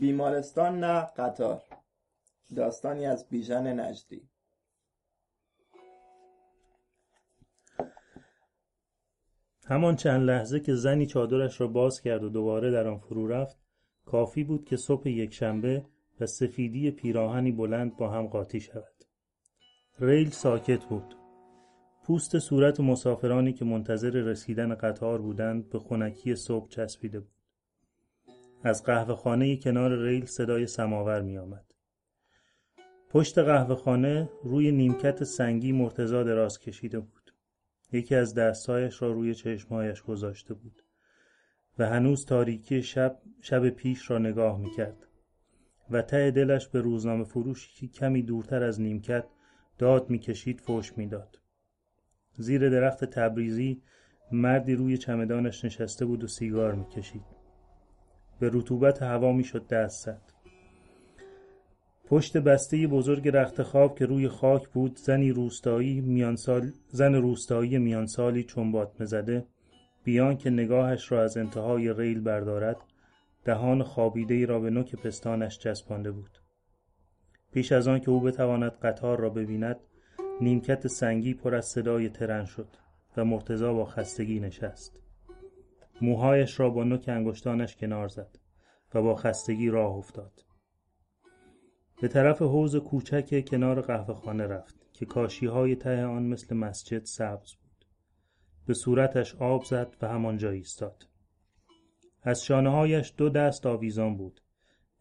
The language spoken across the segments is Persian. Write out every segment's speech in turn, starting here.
بیمارستان نه قطار. داستانی از بیژن نجدی. همان چند لحظه که زنی چادرش را باز کرد و دوباره در آن فرو رفت کافی بود که صبح یکشنبه و سفیدی پیراهنی بلند با هم قاطی شود. ریل ساکت بود. پوست صورت مسافرانی که منتظر رسیدن قطار بودند به خنکی صبح چسبیده بود. از قهوه خانه کنار ریل صدای سماور می آمد. پشت قهوه خانه روی نیمکت سنگی مرتزا دراز کشیده بود. یکی از دستایش را روی چشمهایش گذاشته بود و هنوز تاریکی شب شب پیش را نگاه می کرد و ته دلش به روزنامه فروشی که کمی دورتر از نیمکت داد می‌کشید فوش می‌داد. زیر درخت تبریزی مردی روی چمدانش نشسته بود و سیگار می‌کشید. به رطوبت هوا می‌شد دست زد. پشت بسته بزرگ رخت خواب که روی خاک بود زنی روستایی میانسال زن روستایی میانسالی چنبات مزده بیان که نگاهش را از انتهای ریل بردارد دهان خابیده ای را به نوک پستانش چسبانده بود. پیش از آن که او بتواند قطار را ببیند نیمکت سنگی پر از صدای ترن شد و مرتزا با خستگی نشست. موهایش را با نوک انگشتانش کنار زد و با خستگی راه افتاد. به طرف حوز کوچک کنار قهوه خانه رفت که کاشی های ته آن مثل مسجد سبز بود. به صورتش آب زد و همانجا ایستاد. از شانه هایش دو دست آویزان بود.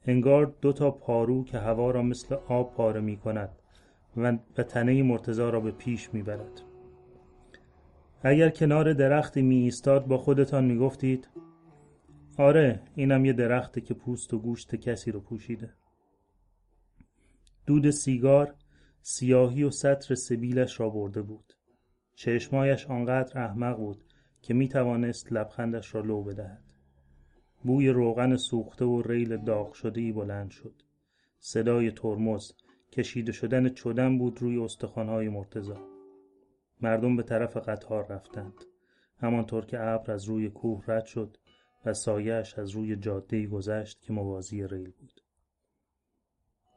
انگار دو تا پارو که هوا را مثل آب پاره می کند و تنه مرتزا را به پیش می برد. اگر کنار درختی می ایستاد با خودتان می گفتید آره اینم یه درخته که پوست و گوشت کسی رو پوشیده. دود سیگار سیاهی و سطر سبیلش را برده بود. چشمایش آنقدر احمق بود که می توانست لبخندش را لو بدهد. بوی روغن سوخته و ریل داغ شده ای بلند شد. صدای ترمز کشیده شدن چدن بود روی استخوانهای مرتزا مردم به طرف قطار رفتند. همانطور که ابر از روی کوه رد شد و سایهش از روی جاده گذشت که موازی ریل بود.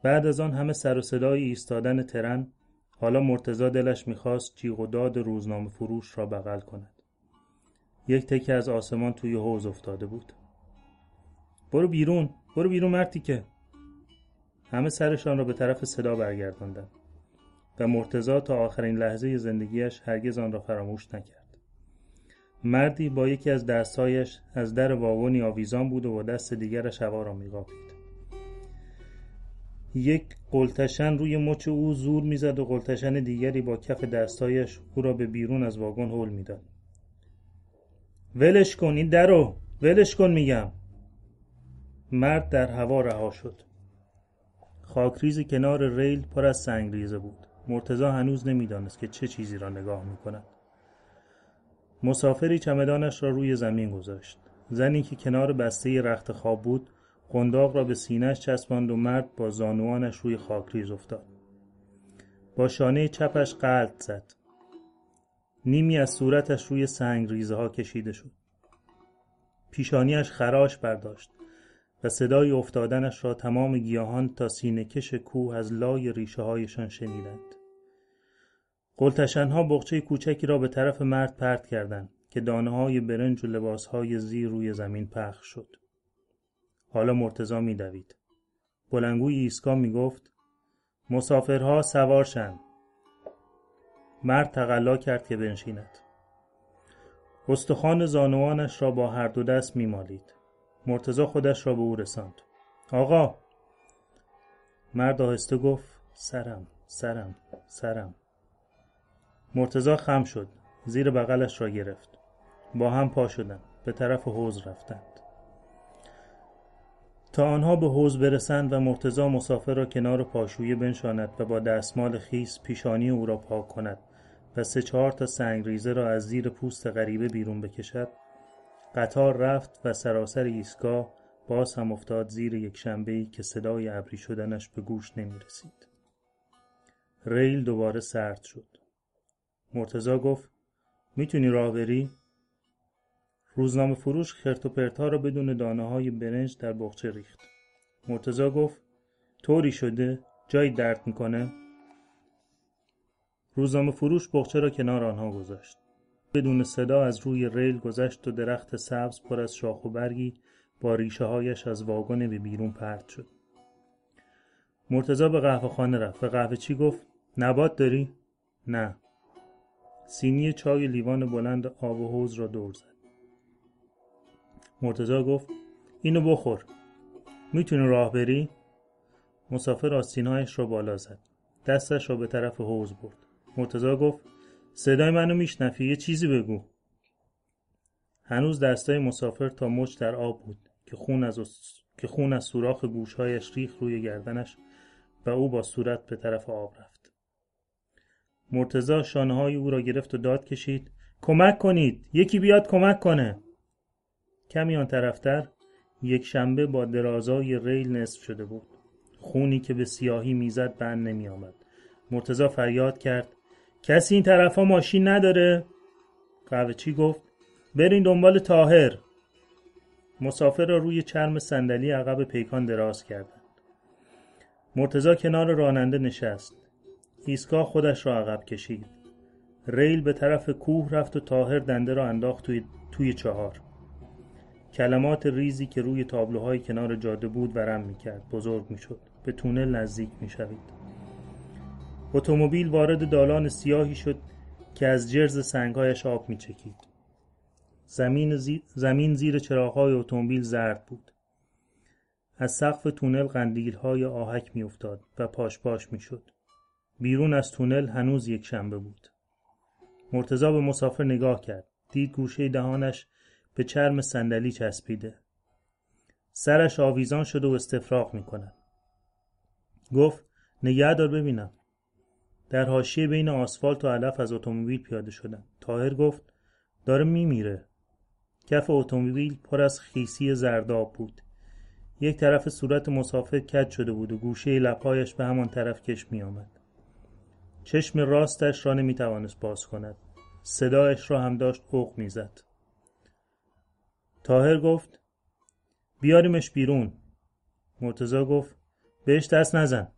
بعد از آن همه سر و صدای ایستادن ترن حالا مرتزا دلش می‌خواست جیغ و داد روزنامه فروش را بغل کند. یک تکه از آسمان توی حوز افتاده بود. برو بیرون برو بیرون مرتی که. همه سرشان را به طرف صدا برگرداندند. و مرتزا تا آخرین لحظه زندگیش هرگز آن را فراموش نکرد. مردی با یکی از دستهایش از در واگنی آویزان بود و با دست دیگرش هوا را میقاپید. یک قلتشن روی مچ او زور می‌زد و قلتشن دیگری با کف دستایش او را به بیرون از واگن هل می‌داد. ولش کن این درو ولش کن میگم. مرد در هوا رها شد. خاکریز کنار ریل پر از سنگریزه بود. مرتزا هنوز نمی‌دانست که چه چیزی را نگاه می کند. مسافری چمدانش را روی زمین گذاشت. زنی که کنار بسته رخت خواب بود قنداق را به سینهش چسباند و مرد با زانوانش روی خاکریز افتاد. با شانه چپش قلط زد. نیمی از صورتش روی سنگ ریزه ها کشیده شد. پیشانیش خراش برداشت و صدای افتادنش را تمام گیاهان تا سینه کش کوه از لای ریشه هایشان شنیدند. قلتشنها بغچه کوچکی را به طرف مرد پرت کردند که دانه های برنج و لباس های زیر روی زمین پخش شد. حالا مرتزا می دوید. بلنگوی ایسکا می گفت مسافرها سوارشند. مرد تقلا کرد که بنشیند. استخوان زانوانش را با هر دو دست می مالید. مرتزا خودش را به او رساند. آقا مرد آهسته گفت سرم سرم سرم مرتزا خم شد زیر بغلش را گرفت با هم پا شدند به طرف حوز رفتند تا آنها به حوز برسند و مرتزا مسافر را کنار پاشویه بنشاند و با دستمال خیس پیشانی او را پاک کند و سه چهار تا سنگریزه را از زیر پوست غریبه بیرون بکشد قطار رفت و سراسر ایستگاه باز هم افتاد زیر یک شنبهی که صدای ابری شدنش به گوش نمی رسید. ریل دوباره سرد شد. مرتزا گفت می‌تونی راه بری؟ روزنامه فروش خرت و پرتها را بدون دانه های برنج در بغچه ریخت. مرتزا گفت طوری شده جایی درد می‌کنه؟ روزنامه فروش بخچه را کنار آنها گذاشت. بدون صدا از روی ریل گذشت و درخت سبز پر از شاخ و برگی با ریشه هایش از واگن به بیرون پرت شد. مرتزا به قهوه خانه رفت. به قهوه چی گفت؟ نبات داری؟ نه. سینی چای لیوان بلند آب و حوز را دور زد. مرتزا گفت اینو بخور. می‌تونی راه بری؟ مسافر آستینهایش را بالا زد. دستش را به طرف حوز برد. مرتزا گفت صدای منو میشنفی یه چیزی بگو. هنوز دستای مسافر تا مچ در آب بود که خون از, که خون از سوراخ گوشهایش ریخ روی گردنش و او با صورت به طرف آب رفت. مرتزا شانه های او را گرفت و داد کشید. کمک کنید. یکی بیاد کمک کنه. کمی آن طرفتر یک شنبه با درازای ریل نصف شده بود. خونی که به سیاهی می‌زد بند نمی آمد مرتزا فریاد کرد. کسی این طرف ها ماشین نداره؟ قهوه چی گفت؟ برین دنبال تاهر مسافر را روی چرم صندلی عقب پیکان دراز کردند. مرتزا کنار راننده نشست. ایستگاه خودش را عقب کشید. ریل به طرف کوه رفت و تاهر دنده را انداخت توی, توی چهار. کلمات ریزی که روی تابلوهای کنار جاده بود ورم می‌کرد. بزرگ می‌شد. به تونل نزدیک می‌شوید. اتومبیل وارد دالان سیاهی شد که از جرز سنگهایش آب میچکید. زمین, زی... زمین زیر چراغهای اتومبیل زرد بود. از سقف تونل قندیل های آهک میافتاد و پاش پاش می‌شد. بیرون از تونل هنوز یک شنبه بود. مرتزا به مسافر نگاه کرد. دید گوشه دهانش به چرم صندلی چسبیده. سرش آویزان شده و استفراغ می کند. گفت نگه دار ببینم. در حاشیه بین آسفالت و علف از اتومبیل پیاده شدم. تاهر گفت داره میمیره. کف اتومبیل پر از خیسی زرداب بود. یک طرف صورت مسافر کج شده بود و گوشه لپایش به همان طرف کش می آمد. چشم راستش را نمی توانست باز کند. صدایش را هم داشت اوق می زد. تاهر گفت بیاریمش بیرون. مرتزا گفت بهش دست نزن.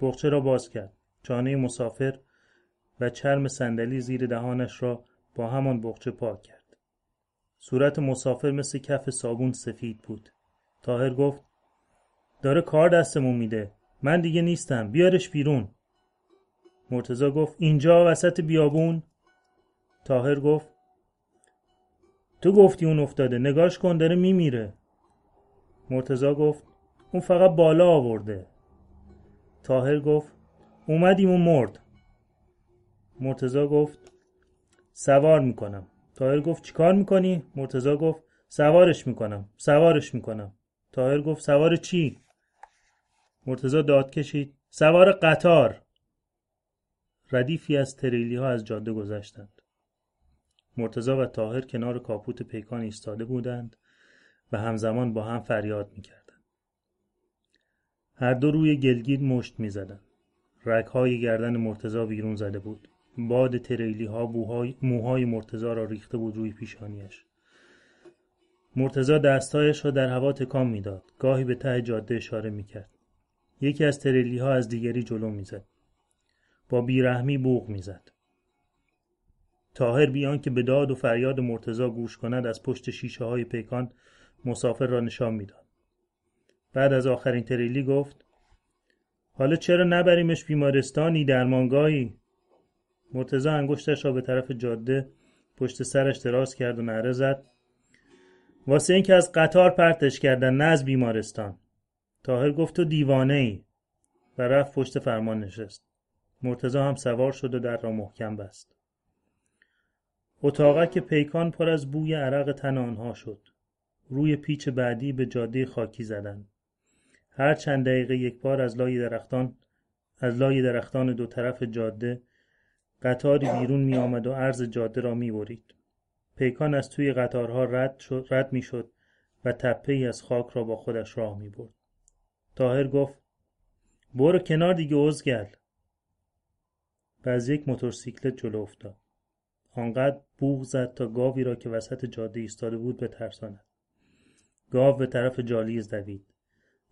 بخچه را باز کرد. چانه مسافر و چرم صندلی زیر دهانش را با همان بخچه پاک کرد. صورت مسافر مثل کف صابون سفید بود. تاهر گفت داره کار دستمون میده. من دیگه نیستم. بیارش بیرون. مرتزا گفت اینجا وسط بیابون؟ تاهر گفت تو گفتی اون افتاده نگاش کن داره میمیره. مرتزا گفت اون فقط بالا آورده. تاهر گفت اومدیم و مرد. مرتزا گفت سوار می‌کنم. تاهر گفت چیکار می‌کنی؟ مرتزا گفت سوارش می‌کنم سوارش می‌کنم. تاهر گفت سوار چی؟ مرتزا داد کشید سوار قطار. ردیفی از تریلی ها از جاده گذشتند. مرتزا و تاهر کنار کاپوت پیکان ایستاده بودند و همزمان با هم فریاد می‌کردند. هر دو روی گلگیر مشت می‌زدند. رگهای گردن مرتزا بیرون زده بود. باد تریلی ها موهای مرتزا را ریخته بود روی پیشانیش مرتزا دستهایش را در هوا تکان می‌داد. گاهی به ته جاده اشاره می‌کرد. یکی از تریلی ها از دیگری جلو می‌زد. با بیرحمی بوغ می‌زد. تاهر بیان که به داد و فریاد مرتزا گوش کند از پشت شیشه های پیکان مسافر را نشان می‌داد. بعد از آخرین تریلی گفت حالا چرا نبریمش بیمارستانی درمانگاهی؟ مرتزا انگشتش را به طرف جاده پشت سرش دراز کرد و نعره زد. واسه اینکه از قطار پرتش کردن نه از بیمارستان. تاهر گفت تو دیوانه ای و رفت پشت فرمان نشست. مرتزا هم سوار شد و در را محکم بست که پیکان پر از بوی عرق تن آنها شد روی پیچ بعدی به جاده خاکی زدند هر چند دقیقه یک بار از لای درختان از لای درختان دو طرف جاده قطاری بیرون می آمد و عرض جاده را می برید. پیکان از توی قطارها رد, شد، رد می شد و تپه ای از خاک را با خودش راه می برد. تاهر گفت برو کنار دیگه ازگل و از یک موتورسیکلت جلو افتاد. آنقدر بوغ زد تا گاوی را که وسط جاده ایستاده بود بترساند. گاو به طرف جالیز دوید.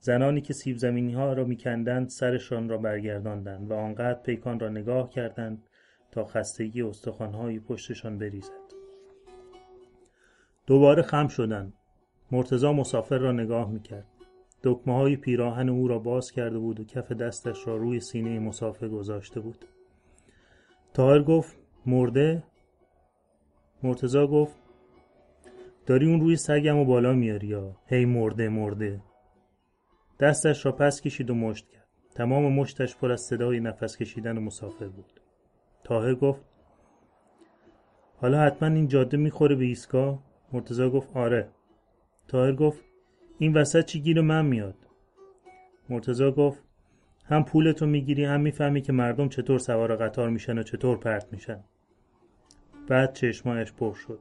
زنانی که سیب زمینی ها را میکندند سرشان را برگرداندند و آنقدر پیکان را نگاه کردند تا خستگی استخوانهایی پشتشان بریزد دوباره خم شدند مرتزا مسافر را نگاه می‌کرد دکمه های پیراهن او را باز کرده بود و کف دستش را روی سینه مسافر گذاشته بود تاهر گفت مرده. مرتزا گفت داری اون روی سگم و بالا میاری یا؟ هی مرده مرده. دستش را پس کشید و مشت کرد. تمام مشتش پر از صدای نفس کشیدن مسافر بود. تاهر گفت حالا حتما این جاده می‌خوره به ایستگاه؟ مرتزا گفت آره. تاهر گفت این وسط چی گیر من میاد؟ مرتزا گفت هم پولتو می‌گیری هم می‌فهمی که مردم چطور سوار قطار میشن و چطور پرت میشن. بعد چشمایش پر شد.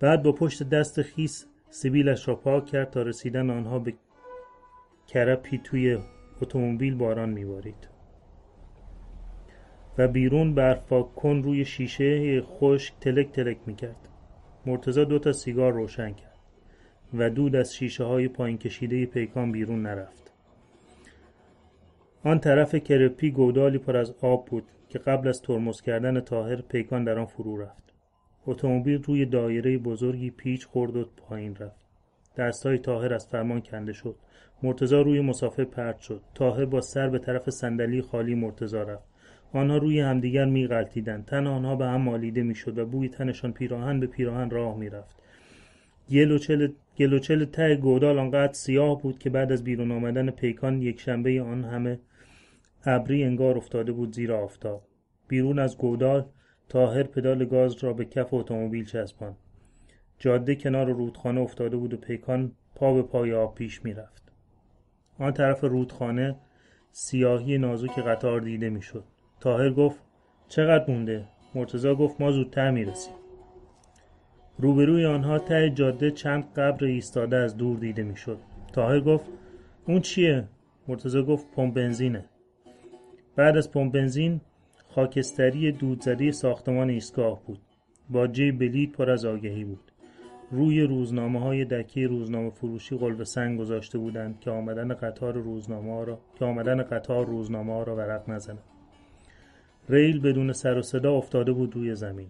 بعد با پشت دست خیس سیبیلش را پاک کرد تا رسیدن آنها به کرپی توی اتومبیل باران میبارید. و بیرون برفاک کن روی شیشه خشک تلک تلک می‌کرد. مرتزا دو تا سیگار روشن کرد و دود از شیشه های پایین کشیده پیکان بیرون نرفت. آن طرف کرپی گودالی پر از آب بود که قبل از ترمز کردن تاهر پیکان در آن فرو رفت. اتومبیل روی دایره بزرگی پیچ خورد و پایین رفت. دستهای تاهر از فرمان کنده شد. مرتزا روی مسافر پرت شد. تاهر با سر به طرف صندلی خالی مرتزا رفت. آنها روی همدیگر میغلطیدند تن آنها به هم مالیده می‌شد و بوی تنشان پیراهن به پیراهن راه می‌رفت. گلوچل ته گودال آنقدر سیاه بود که بعد از بیرون آمدن پیکان یک شنبه آن همه ابری انگار افتاده بود زیر آفتاب. بیرون از گودال تاهر پدال گاز را به کف اتومبیل چسباند. جاده کنار رودخانه افتاده بود و پیکان پا به پای آب پیش می‌رفت. آن طرف رودخانه سیاهی نازک قطار دیده می‌شد. تاهر گفت چقدر مونده؟ مرتزا گفت ما زودتر می‌رسیم. روبروی آنها ته جاده چند قبر ایستاده از دور دیده می‌شد. تاهر گفت اون چیه؟ مرتزا گفت پمپ بنزینه. بعد از پمپ بنزین خاکستری دودزده ساختمان ایستگاه بود. باجه بلید پر از آگهی بود. روی روزنامه های دکی روزنامه فروشی قلب سنگ گذاشته بودند که آمدن قطار روزنامه را که آمدن قطار روزنامه را ورق نزنه ریل بدون سر و صدا افتاده بود روی زمین.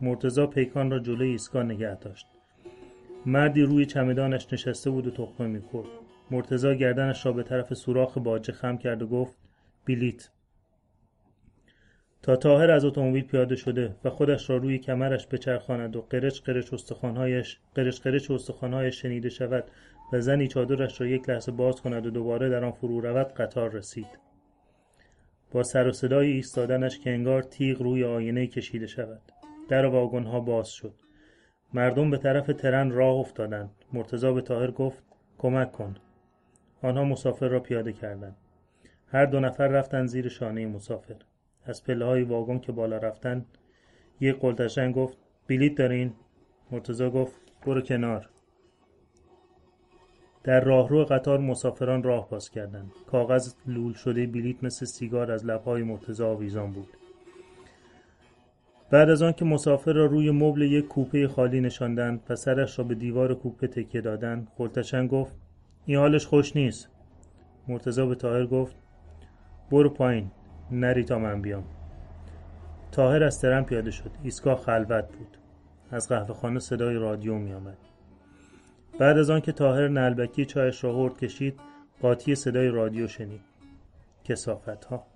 مرتزا پیکان را جلوی ایستگاه نگه داشت. مردی روی چمدانش نشسته بود و تخمه می‌خورد. مرتزا گردنش را به طرف سوراخ باجه خم کرد و گفت بیلیت. تا تاهر از اتومبیل پیاده شده و خودش را روی کمرش بچرخاند و قرچ قرچ استخوانهایش قرچ قرچ استخوانهایش شنیده شود و زنی چادرش را یک لحظه باز کند و دوباره در آن فرو رود قطار رسید. با سر و صدای ایستادنش که انگار تیغ روی آینه کشیده شود. در واگن باز شد. مردم به طرف ترن راه افتادند. مرتزا به تاهر گفت کمک کن. آنها مسافر را پیاده کردند. هر دو نفر رفتن زیر شانه مسافر. از پله های واگن که بالا رفتن یک قلتشن گفت بلیت دارین؟ مرتزا گفت برو کنار. در راهرو قطار مسافران راه باز کردند. کاغذ لول شده بلیت مثل سیگار از لبهای مرتزا آویزان بود. بعد از آنکه مسافر را روی مبل یک کوپه خالی نشاندند و سرش را به دیوار کوپه تکیه دادند خلتشن گفت این حالش خوش نیست. مرتزا به تاهر گفت برو پایین نری تا من بیام. تاهر از ترن پیاده شد ایستگاه خلوت بود. از قهوه خانه صدای رادیو می آمد. بعد از آنکه تاهر نلبکی چایش را هرد کشید قاطی صدای رادیو شنید. کسافت ها